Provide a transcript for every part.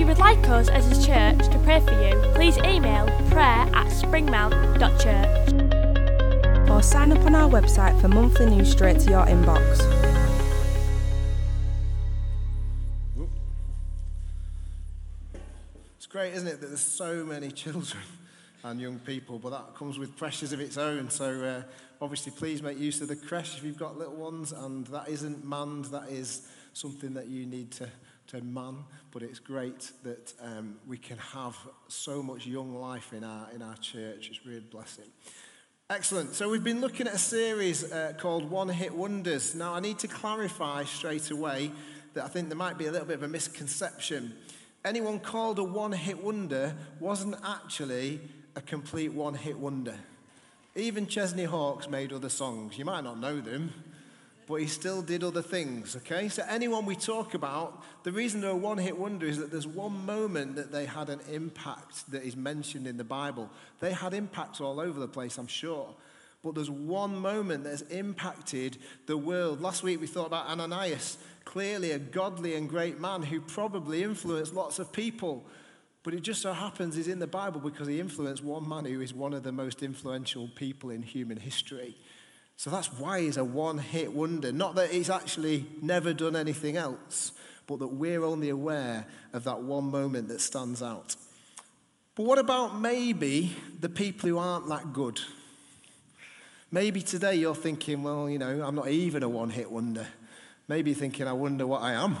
If you would like us as a church to pray for you, please email prayer at springmount.church. or sign up on our website for monthly news straight to your inbox. It's great, isn't it, that there's so many children and young people, but that comes with pressures of its own. So uh, obviously, please make use of the creche if you've got little ones, and that isn't manned, that is something that you need to, to man. But it's great that um, we can have so much young life in our, in our church. It's really a blessing. Excellent. So we've been looking at a series uh, called One Hit Wonders. Now, I need to clarify straight away that I think there might be a little bit of a misconception. Anyone called a one hit wonder wasn't actually a complete one hit wonder. Even Chesney Hawkes made other songs. You might not know them, but he still did other things, okay? So, anyone we talk about, the reason they're a one hit wonder is that there's one moment that they had an impact that is mentioned in the Bible. They had impacts all over the place, I'm sure. But there's one moment that has impacted the world. Last week we thought about Ananias, clearly a godly and great man who probably influenced lots of people. But it just so happens he's in the Bible because he influenced one man who is one of the most influential people in human history. So that's why he's a one hit wonder. Not that he's actually never done anything else, but that we're only aware of that one moment that stands out. But what about maybe the people who aren't that good? Maybe today you're thinking, well, you know, I'm not even a one hit wonder. Maybe thinking, I wonder what I am.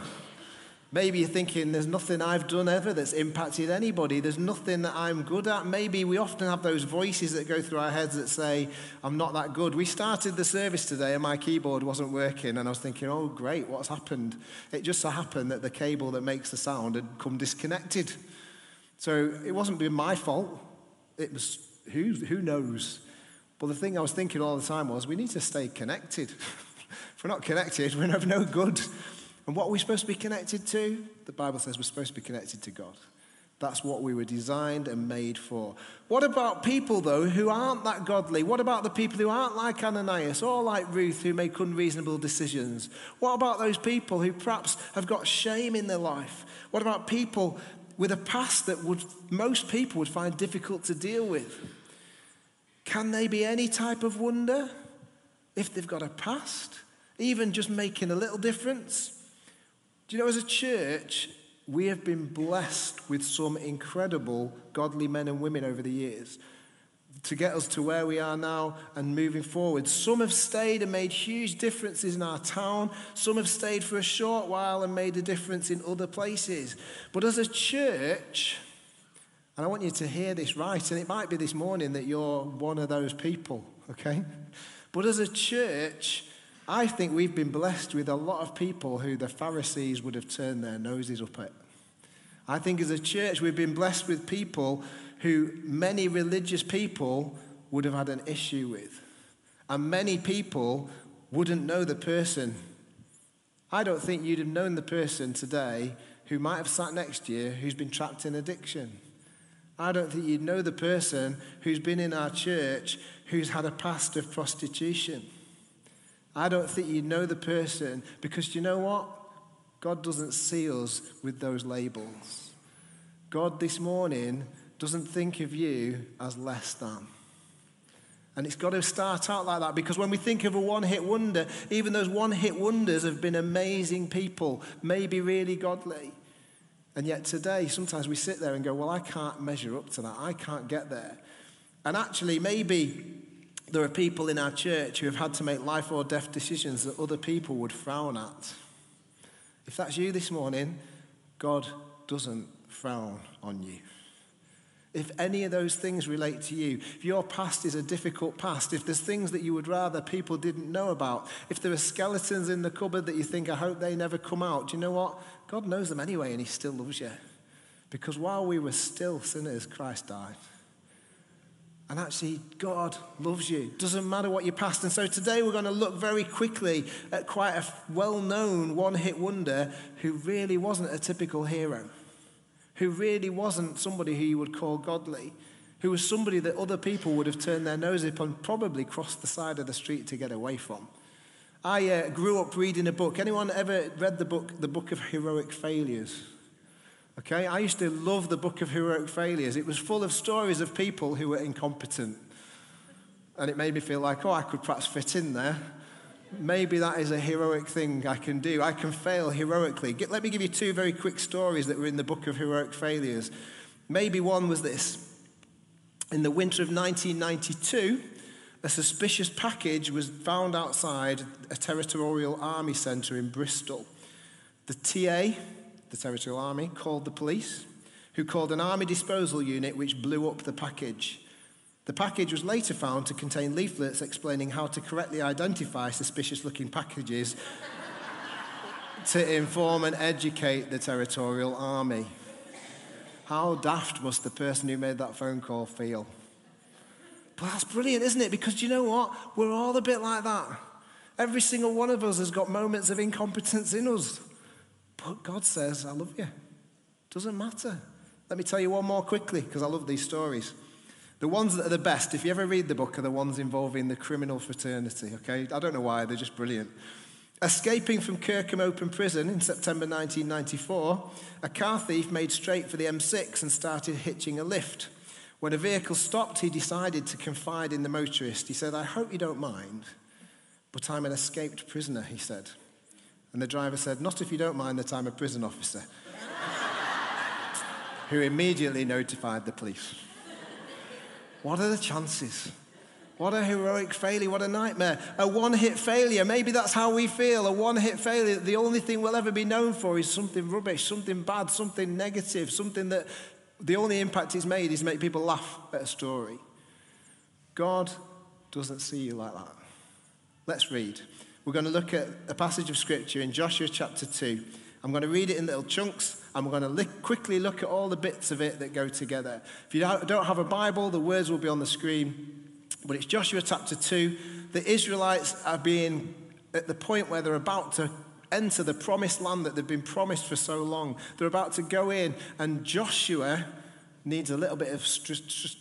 Maybe you're thinking, there's nothing I've done ever that's impacted anybody. There's nothing that I'm good at. Maybe we often have those voices that go through our heads that say, I'm not that good. We started the service today and my keyboard wasn't working, and I was thinking, oh, great, what's happened? It just so happened that the cable that makes the sound had come disconnected. So it wasn't my fault. It was, who, who knows? But the thing I was thinking all the time was, we need to stay connected. if we're not connected, we're of no good. And what are we supposed to be connected to? The Bible says we're supposed to be connected to God. That's what we were designed and made for. What about people, though, who aren't that godly? What about the people who aren't like Ananias or like Ruth, who make unreasonable decisions? What about those people who perhaps have got shame in their life? What about people with a past that would, most people would find difficult to deal with? Can they be any type of wonder if they've got a past? Even just making a little difference? Do you know, as a church, we have been blessed with some incredible godly men and women over the years to get us to where we are now and moving forward. Some have stayed and made huge differences in our town. Some have stayed for a short while and made a difference in other places. But as a church, and I want you to hear this right, and it might be this morning that you're one of those people, okay? But as a church, I think we've been blessed with a lot of people who the Pharisees would have turned their noses up at. I think as a church, we've been blessed with people who many religious people would have had an issue with. And many people wouldn't know the person. I don't think you'd have known the person today who might have sat next to you who's been trapped in addiction. I don't think you'd know the person who's been in our church who's had a past of prostitution. I don't think you'd know the person because you know what? God doesn't see us with those labels. God this morning doesn't think of you as less than. And it's got to start out like that because when we think of a one hit wonder, even those one hit wonders have been amazing people, maybe really godly. And yet today, sometimes we sit there and go, Well, I can't measure up to that. I can't get there. And actually, maybe there are people in our church who have had to make life or death decisions that other people would frown at. If that's you this morning, God doesn't frown on you. If any of those things relate to you, if your past is a difficult past, if there's things that you would rather people didn't know about, if there are skeletons in the cupboard that you think, I hope they never come out, do you know what? God knows them anyway and He still loves you. Because while we were still sinners, Christ died. And actually, God loves you. Doesn't matter what your past. And so today we're going to look very quickly at quite a well known one hit wonder who really wasn't a typical hero, who really wasn't somebody who you would call godly, who was somebody that other people would have turned their nose up and probably crossed the side of the street to get away from. I uh, grew up reading a book. Anyone ever read the book, The Book of Heroic Failures? Okay, I used to love the book of heroic failures. It was full of stories of people who were incompetent. And it made me feel like, oh, I could perhaps fit in there. Maybe that is a heroic thing I can do. I can fail heroically. Get, let me give you two very quick stories that were in the book of heroic failures. Maybe one was this. In the winter of 1992, a suspicious package was found outside a territorial army centre in Bristol. The TA, the Territorial Army, called the police, who called an army disposal unit which blew up the package. The package was later found to contain leaflets explaining how to correctly identify suspicious looking packages to inform and educate the Territorial Army. How daft must the person who made that phone call feel? But that's brilliant, isn't it? Because you know what? We're all a bit like that. Every single one of us has got moments of incompetence in us. But God says, I love you. Doesn't matter. Let me tell you one more quickly, because I love these stories. The ones that are the best, if you ever read the book, are the ones involving the criminal fraternity, okay? I don't know why, they're just brilliant. Escaping from Kirkham Open Prison in September 1994, a car thief made straight for the M6 and started hitching a lift. When a vehicle stopped, he decided to confide in the motorist. He said, I hope you don't mind, but I'm an escaped prisoner, he said. And the driver said, Not if you don't mind that I'm a prison officer. Who immediately notified the police. What are the chances? What a heroic failure, what a nightmare. A one hit failure, maybe that's how we feel. A one hit failure, the only thing we'll ever be known for is something rubbish, something bad, something negative, something that the only impact it's made is make people laugh at a story. God doesn't see you like that. Let's read. We're going to look at a passage of scripture in Joshua chapter 2. I'm going to read it in little chunks and we're going to quickly look at all the bits of it that go together. If you don't have a Bible, the words will be on the screen. But it's Joshua chapter 2. The Israelites are being at the point where they're about to enter the promised land that they've been promised for so long. They're about to go in, and Joshua needs a little bit of. St- st-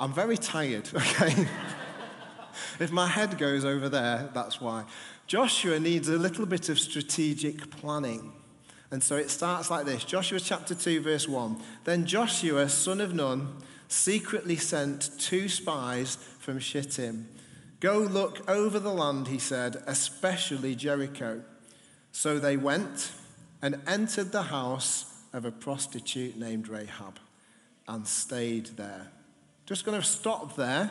I'm very tired, okay? If my head goes over there, that's why. Joshua needs a little bit of strategic planning. And so it starts like this Joshua chapter 2, verse 1. Then Joshua, son of Nun, secretly sent two spies from Shittim Go look over the land, he said, especially Jericho. So they went and entered the house of a prostitute named Rahab and stayed there. Just going to stop there.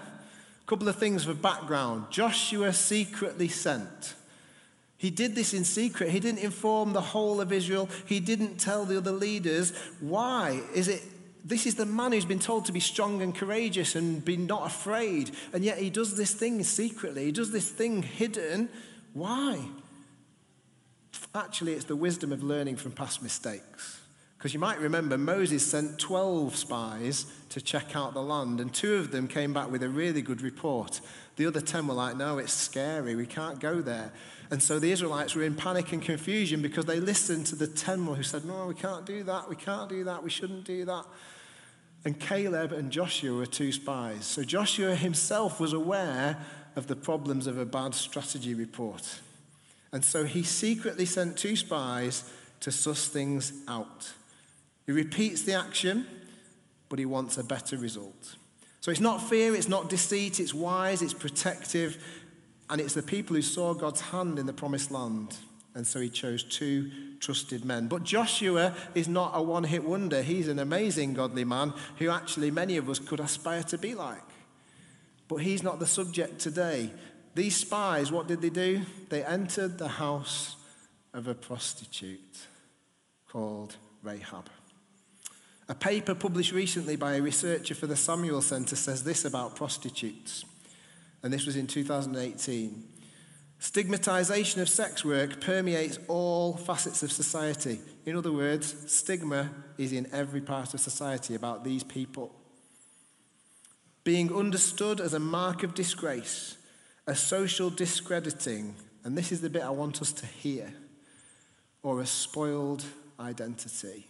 A couple of things for background. Joshua secretly sent. He did this in secret. He didn't inform the whole of Israel. He didn't tell the other leaders. Why? Is it this is the man who's been told to be strong and courageous and be not afraid. And yet he does this thing secretly. He does this thing hidden. Why? Actually, it's the wisdom of learning from past mistakes. Because you might remember Moses sent 12 spies to check out the land, and two of them came back with a really good report. The other 10 were like, no, it's scary, we can't go there. And so the Israelites were in panic and confusion because they listened to the 10 who said, no, we can't do that, we can't do that, we shouldn't do that. And Caleb and Joshua were two spies. So Joshua himself was aware of the problems of a bad strategy report. And so he secretly sent two spies to suss things out. He repeats the action, but he wants a better result. So it's not fear, it's not deceit, it's wise, it's protective, and it's the people who saw God's hand in the promised land. And so he chose two trusted men. But Joshua is not a one hit wonder. He's an amazing godly man who actually many of us could aspire to be like. But he's not the subject today. These spies, what did they do? They entered the house of a prostitute called Rahab. A paper published recently by a researcher for the Samuel Center says this about prostitutes. And this was in 2018. Stigmatization of sex work permeates all facets of society. In other words, stigma is in every part of society about these people. being understood as a mark of disgrace, a social discrediting, and this is the bit I want us to hear, or a spoiled identity.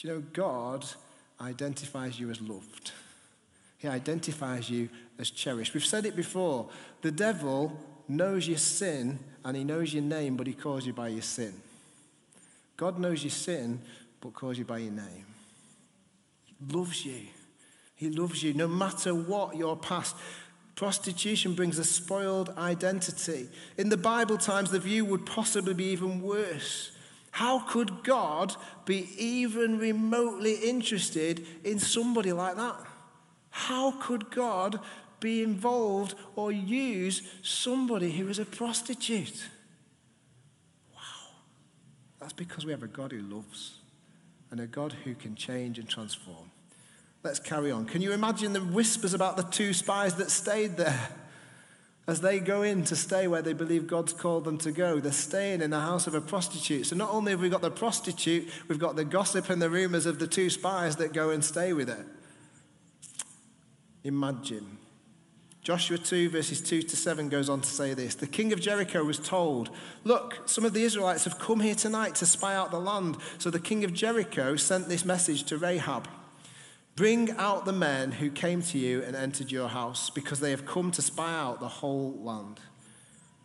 Do you know God identifies you as loved? He identifies you as cherished. We've said it before. The devil knows your sin and he knows your name, but he calls you by your sin. God knows your sin, but calls you by your name. He loves you. He loves you no matter what your past. Prostitution brings a spoiled identity. In the Bible times, the view would possibly be even worse. How could God be even remotely interested in somebody like that? How could God be involved or use somebody who is a prostitute? Wow. That's because we have a God who loves and a God who can change and transform. Let's carry on. Can you imagine the whispers about the two spies that stayed there? As they go in to stay where they believe God's called them to go, they're staying in the house of a prostitute. So not only have we got the prostitute, we've got the gossip and the rumors of the two spies that go and stay with her. Imagine. Joshua 2, verses 2 to 7 goes on to say this The king of Jericho was told, Look, some of the Israelites have come here tonight to spy out the land. So the king of Jericho sent this message to Rahab Bring out the men who came to you and entered your house, because they have come to spy out the whole land.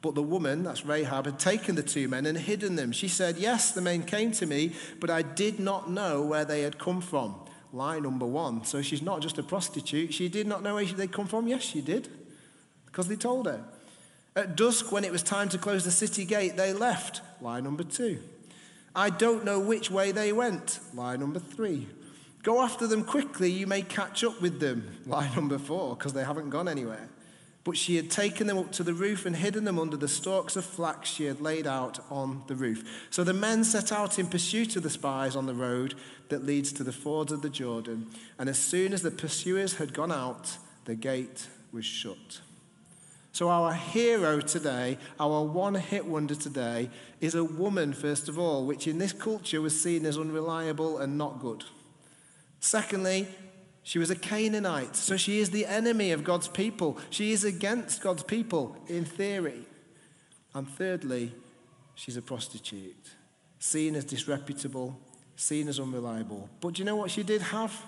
But the woman, that's Rahab, had taken the two men and hidden them. She said, Yes, the men came to me, but I did not know where they had come from lie number one. So she's not just a prostitute. She did not know where they'd come from. Yes, she did, because they told her. At dusk, when it was time to close the city gate, they left. Lie number two. I don't know which way they went. Lie number three. Go after them quickly, you may catch up with them. Lie number four, because they haven't gone anywhere. But she had taken them up to the roof and hidden them under the stalks of flax she had laid out on the roof. So the men set out in pursuit of the spies on the road that leads to the fords of the Jordan. And as soon as the pursuers had gone out, the gate was shut. So, our hero today, our one hit wonder today, is a woman, first of all, which in this culture was seen as unreliable and not good. Secondly, she was a Canaanite, so she is the enemy of God's people. She is against God's people in theory. And thirdly, she's a prostitute, seen as disreputable, seen as unreliable. But do you know what she did have?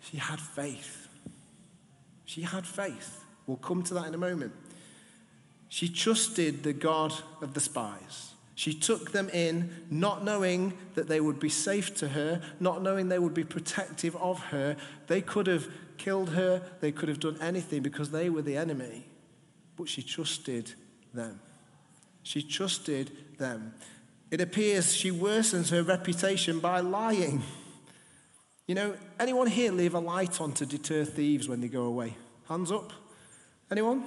She had faith. She had faith. We'll come to that in a moment. She trusted the God of the spies. She took them in, not knowing that they would be safe to her, not knowing they would be protective of her. They could have killed her, they could have done anything because they were the enemy. But she trusted them. She trusted them. It appears she worsens her reputation by lying. You know, anyone here leave a light on to deter thieves when they go away? Hands up. Anyone?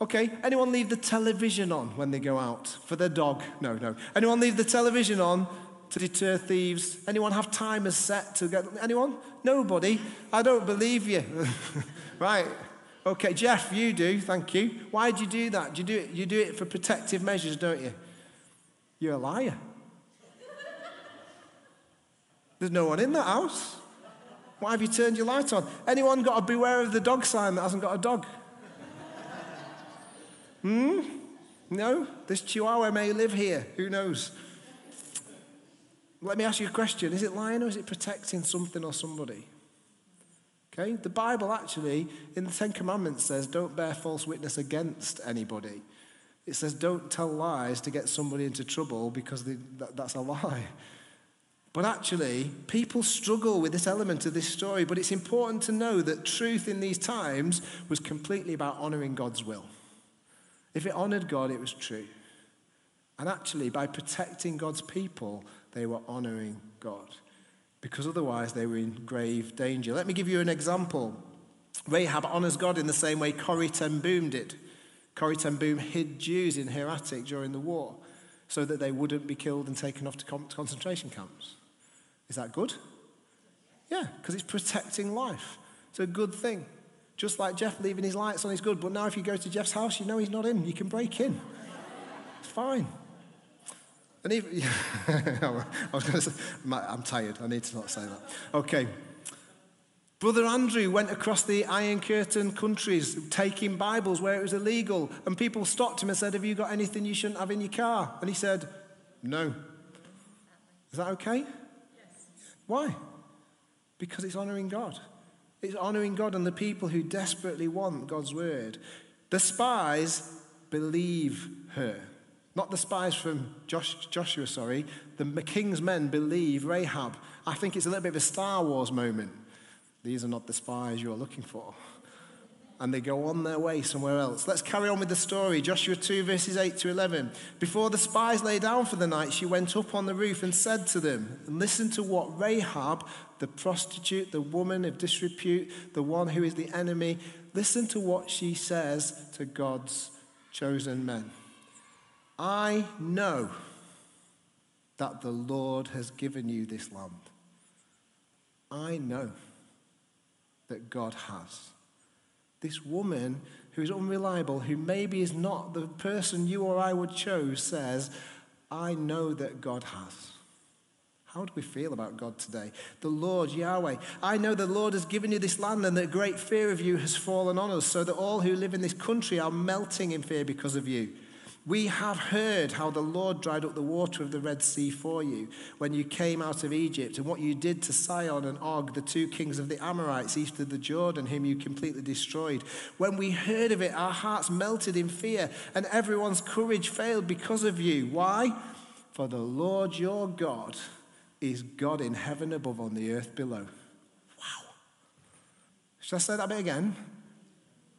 Okay, anyone leave the television on when they go out for their dog? No, no. Anyone leave the television on to deter thieves? Anyone have timers set to get anyone? Nobody. I don't believe you. right. Okay, Jeff, you do. Thank you. Why do you do that? Do you do it? You do it for protective measures, don't you? You're a liar. There's no one in that house. Why have you turned your light on? Anyone got a beware of the dog sign that hasn't got a dog? Hmm? No? This chihuahua may live here. Who knows? Let me ask you a question. Is it lying or is it protecting something or somebody? Okay? The Bible actually, in the Ten Commandments, says don't bear false witness against anybody. It says don't tell lies to get somebody into trouble because they, that, that's a lie. But actually, people struggle with this element of this story, but it's important to know that truth in these times was completely about honoring God's will. If it honored God, it was true. And actually, by protecting God's people, they were honoring God. Because otherwise, they were in grave danger. Let me give you an example. Rahab honors God in the same way Corrie ten Boom did. Corrie ten Boom hid Jews in her attic during the war so that they wouldn't be killed and taken off to concentration camps. Is that good? Yeah, because it's protecting life. It's a good thing. Just like Jeff leaving his lights on is good, but now if you go to Jeff's house, you know he's not in. You can break in. It's fine. And even, I was going to say, I'm tired. I need to not say that. Okay. Brother Andrew went across the Iron Curtain countries taking Bibles where it was illegal, and people stopped him and said, Have you got anything you shouldn't have in your car? And he said, No. Is that okay? Yes. Why? Because it's honoring God. It's honoring God and the people who desperately want God's word. The spies believe her. Not the spies from Josh, Joshua, sorry. The king's men believe Rahab. I think it's a little bit of a Star Wars moment. These are not the spies you're looking for. And they go on their way somewhere else. Let's carry on with the story. Joshua 2, verses 8 to 11. Before the spies lay down for the night, she went up on the roof and said to them, listen to what Rahab, the prostitute, the woman of disrepute, the one who is the enemy, listen to what she says to God's chosen men. I know that the Lord has given you this land. I know that God has. This woman who is unreliable, who maybe is not the person you or I would choose, says, I know that God has. How do we feel about God today? The Lord, Yahweh. I know the Lord has given you this land and that great fear of you has fallen on us, so that all who live in this country are melting in fear because of you. We have heard how the Lord dried up the water of the Red Sea for you when you came out of Egypt, and what you did to Sihon and Og, the two kings of the Amorites east of the Jordan, whom you completely destroyed. When we heard of it, our hearts melted in fear, and everyone's courage failed because of you. Why? For the Lord your God is God in heaven above, on the earth below. Wow. Should I say that bit again?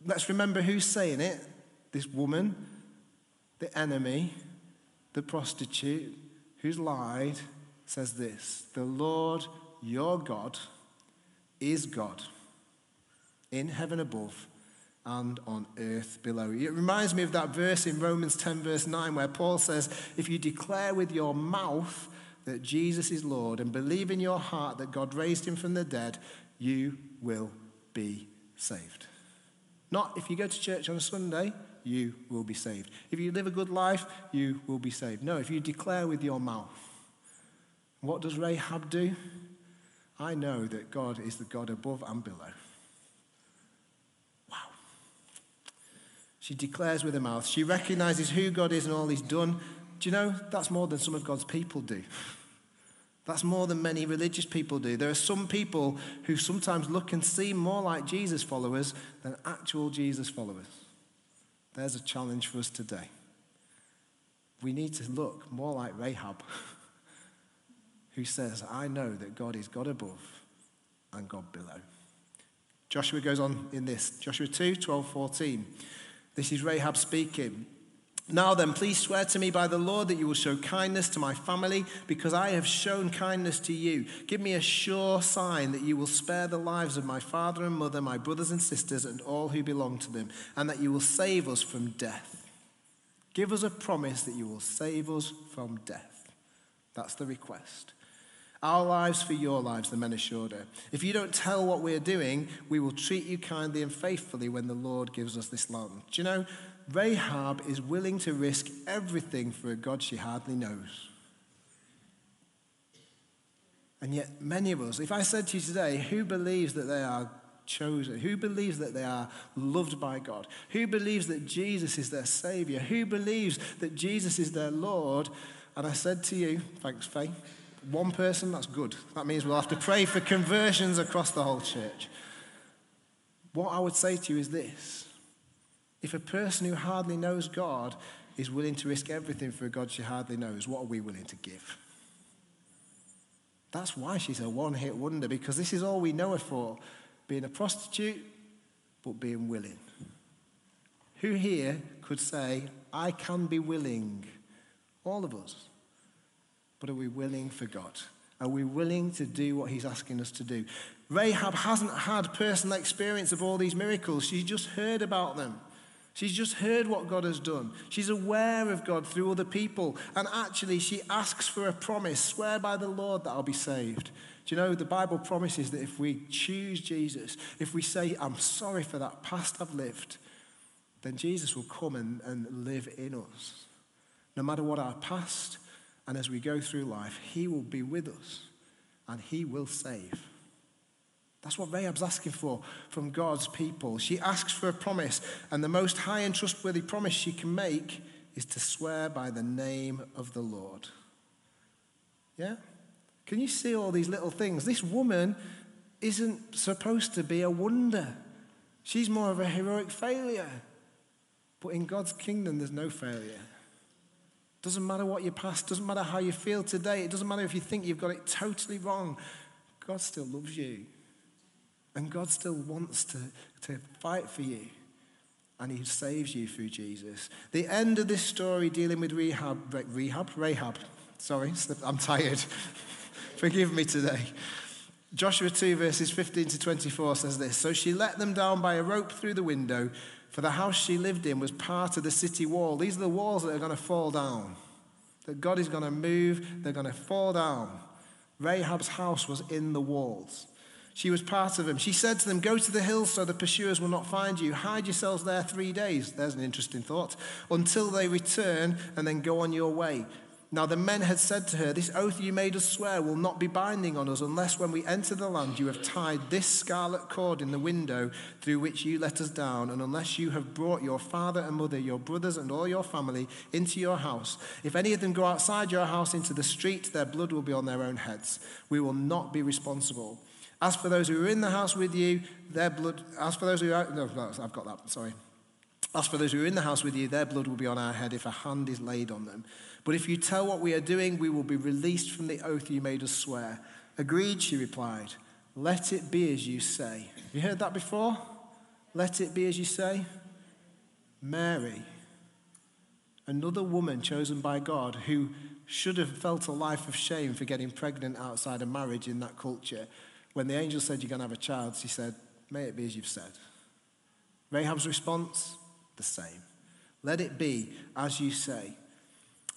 Let's remember who's saying it. This woman the enemy, the prostitute who's lied, says this The Lord your God is God in heaven above and on earth below. It reminds me of that verse in Romans 10, verse 9, where Paul says, If you declare with your mouth that Jesus is Lord and believe in your heart that God raised him from the dead, you will be saved. Not if you go to church on a Sunday, you will be saved. If you live a good life, you will be saved. No, if you declare with your mouth. What does Rahab do? I know that God is the God above and below. Wow. She declares with her mouth. She recognizes who God is and all he's done. Do you know that's more than some of God's people do? That's more than many religious people do. There are some people who sometimes look and seem more like Jesus followers than actual Jesus followers. There's a challenge for us today. We need to look more like Rahab, who says, I know that God is God above and God below. Joshua goes on in this Joshua 2 12, 14. This is Rahab speaking. Now then, please swear to me by the Lord that you will show kindness to my family, because I have shown kindness to you. Give me a sure sign that you will spare the lives of my father and mother, my brothers and sisters, and all who belong to them, and that you will save us from death. Give us a promise that you will save us from death. That's the request. Our lives for your lives, the men assured her. If you don't tell what we're doing, we will treat you kindly and faithfully when the Lord gives us this land. Do you know, Rahab is willing to risk everything for a God she hardly knows. And yet, many of us, if I said to you today, who believes that they are chosen? Who believes that they are loved by God? Who believes that Jesus is their Savior? Who believes that Jesus is their Lord? And I said to you, thanks, Faye, one person, that's good. That means we'll have to pray for conversions across the whole church. What I would say to you is this if a person who hardly knows God is willing to risk everything for a God she hardly knows, what are we willing to give? That's why she's a one hit wonder, because this is all we know her for being a prostitute, but being willing. Who here could say, I can be willing? All of us. But are we willing for God? Are we willing to do what He's asking us to do? Rahab hasn't had personal experience of all these miracles, she's just heard about them. She's just heard what God has done. She's aware of God through other people. And actually, she asks for a promise swear by the Lord that I'll be saved. Do you know, the Bible promises that if we choose Jesus, if we say, I'm sorry for that past I've lived, then Jesus will come and, and live in us. No matter what our past, and as we go through life, He will be with us and He will save. That's what Rahab's asking for from God's people. She asks for a promise, and the most high and trustworthy promise she can make is to swear by the name of the Lord. Yeah? Can you see all these little things? This woman isn't supposed to be a wonder. She's more of a heroic failure. But in God's kingdom, there's no failure. Doesn't matter what your past, doesn't matter how you feel today, it doesn't matter if you think you've got it totally wrong. God still loves you. And God still wants to, to fight for you. And he saves you through Jesus. The end of this story dealing with Rehab, Rehab, Rahab, sorry, I'm tired. Forgive me today. Joshua 2, verses 15 to 24 says this So she let them down by a rope through the window, for the house she lived in was part of the city wall. These are the walls that are going to fall down, that God is going to move, they're going to fall down. Rahab's house was in the walls. She was part of them. She said to them, Go to the hills so the pursuers will not find you. Hide yourselves there three days. There's an interesting thought. Until they return and then go on your way. Now the men had said to her, This oath you made us swear will not be binding on us unless when we enter the land you have tied this scarlet cord in the window through which you let us down, and unless you have brought your father and mother, your brothers, and all your family into your house. If any of them go outside your house into the street, their blood will be on their own heads. We will not be responsible. As for those who are in the house with you, their blood, as for those who are, no, no I've got that, sorry. As for those who are in the house with you, their blood will be on our head if a hand is laid on them. But if you tell what we are doing, we will be released from the oath you made us swear. Agreed, she replied. Let it be as you say. Have you heard that before? Let it be as you say. Mary, another woman chosen by God who should have felt a life of shame for getting pregnant outside of marriage in that culture. When the angel said, You're going to have a child, she said, May it be as you've said. Rahab's response, the same. Let it be as you say.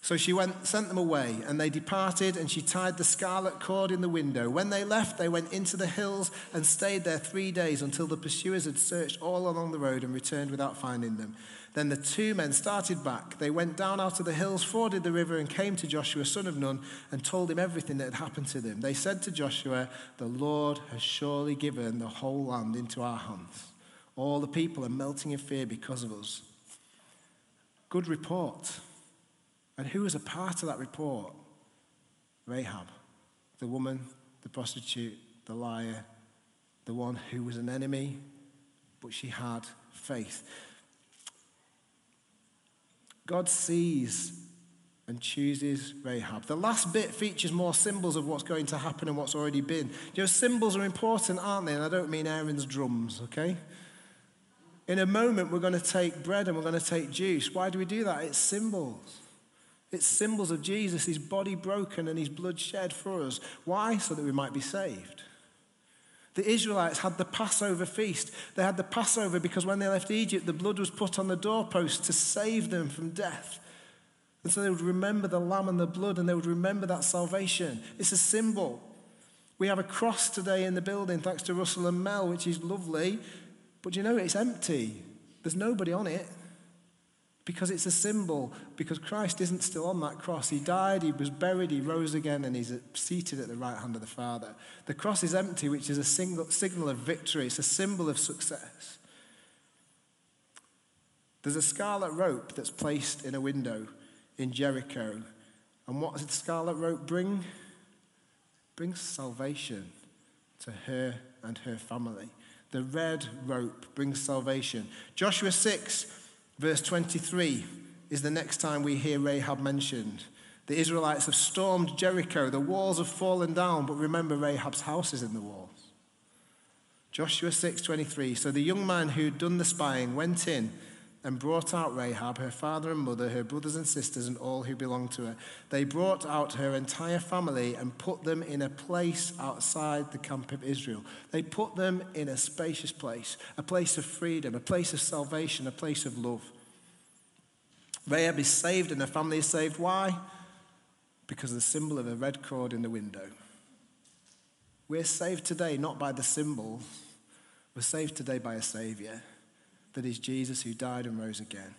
So she went, sent them away, and they departed, and she tied the scarlet cord in the window. When they left, they went into the hills and stayed there three days until the pursuers had searched all along the road and returned without finding them. Then the two men started back. They went down out of the hills, forded the river, and came to Joshua, son of Nun, and told him everything that had happened to them. They said to Joshua, The Lord has surely given the whole land into our hands. All the people are melting in fear because of us. Good report. And who was a part of that report? Rahab, the woman, the prostitute, the liar, the one who was an enemy, but she had faith. God sees and chooses Rahab. The last bit features more symbols of what's going to happen and what's already been. You know, symbols are important, aren't they? And I don't mean Aaron's drums, okay? In a moment, we're going to take bread and we're going to take juice. Why do we do that? It's symbols. It's symbols of Jesus, his body broken and his blood shed for us. Why? So that we might be saved. The Israelites had the Passover feast. They had the Passover because when they left Egypt, the blood was put on the doorpost to save them from death. And so they would remember the lamb and the blood and they would remember that salvation. It's a symbol. We have a cross today in the building, thanks to Russell and Mel, which is lovely. But you know, it's empty. There's nobody on it because it's a symbol, because Christ isn't still on that cross. He died, he was buried, he rose again, and he's seated at the right hand of the Father. The cross is empty, which is a single, signal of victory, it's a symbol of success. There's a scarlet rope that's placed in a window in Jericho. And what does the scarlet rope bring? It brings salvation to her and her family. The red rope brings salvation. Joshua 6 Verse 23 is the next time we hear Rahab mentioned. The Israelites have stormed Jericho. The walls have fallen down, but remember Rahab's house is in the walls. Joshua 6:23 So the young man who'd done the spying went in and brought out Rahab, her father and mother, her brothers and sisters, and all who belonged to her. They brought out her entire family and put them in a place outside the camp of Israel. They put them in a spacious place, a place of freedom, a place of salvation, a place of love. Rahab is saved and her family is saved. Why? Because of the symbol of a red cord in the window. We're saved today not by the symbol, we're saved today by a Savior that is Jesus who died and rose again.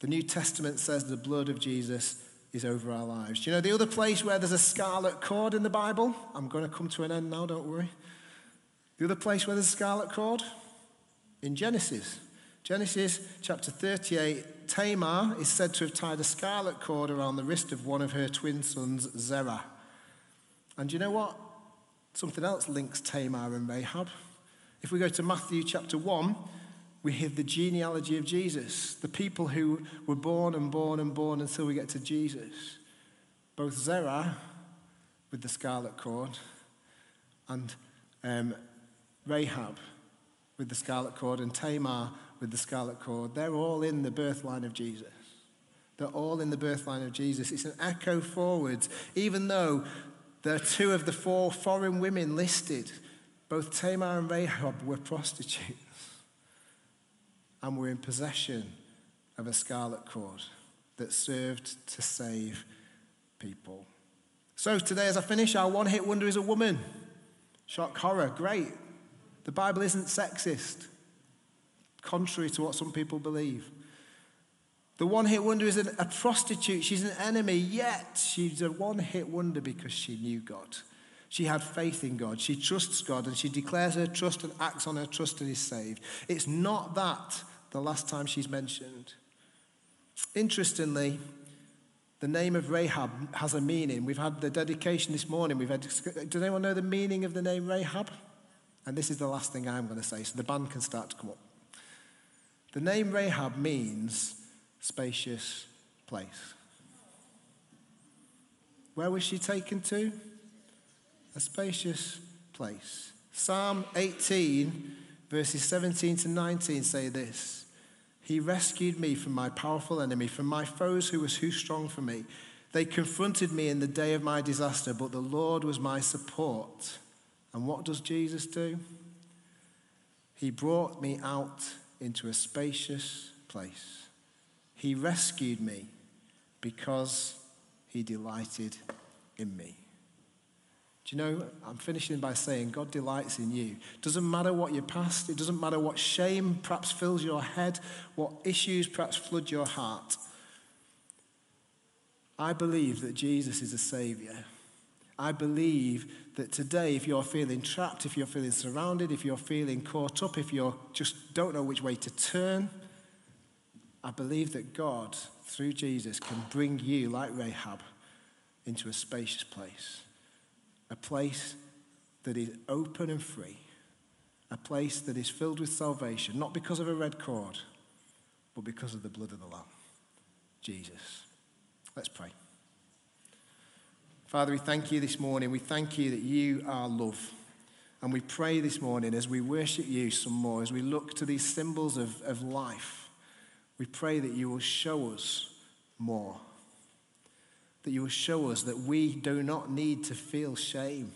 The New Testament says the blood of Jesus is over our lives. Do you know the other place where there's a scarlet cord in the Bible? I'm going to come to an end now, don't worry. The other place where there's a scarlet cord? In Genesis. Genesis chapter 38, Tamar is said to have tied a scarlet cord around the wrist of one of her twin sons, Zerah. And you know what? Something else links Tamar and Rahab. If we go to Matthew chapter 1, we have the genealogy of Jesus, the people who were born and born and born until we get to Jesus. Both Zerah with the scarlet cord and um, Rahab with the scarlet cord and Tamar with the scarlet cord, they're all in the birth line of Jesus. They're all in the birth line of Jesus. It's an echo forwards, even though there are two of the four foreign women listed. Both Tamar and Rahab were prostitutes and were in possession of a scarlet cord that served to save people. So today, as I finish, our one hit wonder is a woman. Shock horror, great. The Bible isn't sexist contrary to what some people believe. The one hit wonder is a prostitute. She's an enemy, yet she's a one hit wonder because she knew God. She had faith in God. She trusts God and she declares her trust and acts on her trust and is saved. It's not that the last time she's mentioned. Interestingly, the name of Rahab has a meaning. We've had the dedication this morning. We've had, does anyone know the meaning of the name Rahab? And this is the last thing I'm going to say, so the band can start to come up. The name Rahab means spacious place. Where was she taken to? A spacious place. Psalm 18, verses 17 to 19 say this He rescued me from my powerful enemy, from my foes who was too strong for me. They confronted me in the day of my disaster, but the Lord was my support. And what does Jesus do? He brought me out into a spacious place. He rescued me because he delighted in me. Do you know, I'm finishing by saying God delights in you. Doesn't matter what your past, it doesn't matter what shame perhaps fills your head, what issues perhaps flood your heart. I believe that Jesus is a Savior. I believe that today, if you're feeling trapped, if you're feeling surrounded, if you're feeling caught up, if you just don't know which way to turn, I believe that God, through Jesus, can bring you, like Rahab, into a spacious place. A place that is open and free. A place that is filled with salvation, not because of a red cord, but because of the blood of the Lamb, Jesus. Let's pray. Father, we thank you this morning. We thank you that you are love. And we pray this morning as we worship you some more, as we look to these symbols of, of life, we pray that you will show us more. That you will show us that we do not need to feel shame.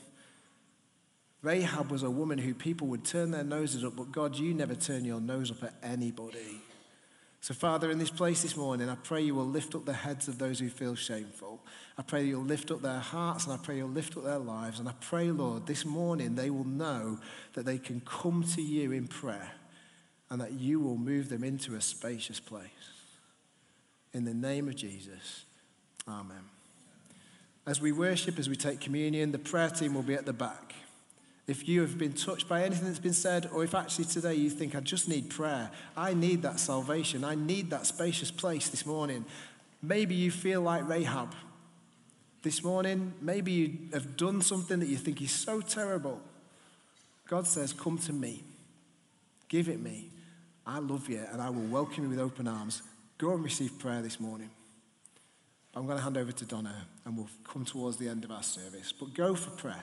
Rahab was a woman who people would turn their noses up, but God, you never turn your nose up at anybody. So, Father, in this place this morning, I pray you will lift up the heads of those who feel shameful. I pray you'll lift up their hearts and I pray you'll lift up their lives. And I pray, Lord, this morning they will know that they can come to you in prayer and that you will move them into a spacious place. In the name of Jesus, Amen. As we worship, as we take communion, the prayer team will be at the back. If you have been touched by anything that's been said, or if actually today you think, I just need prayer, I need that salvation, I need that spacious place this morning, maybe you feel like Rahab this morning, maybe you have done something that you think is so terrible. God says, Come to me, give it me. I love you, and I will welcome you with open arms. Go and receive prayer this morning. I'm going to hand over to Donna, and we'll come towards the end of our service. But go for prayer.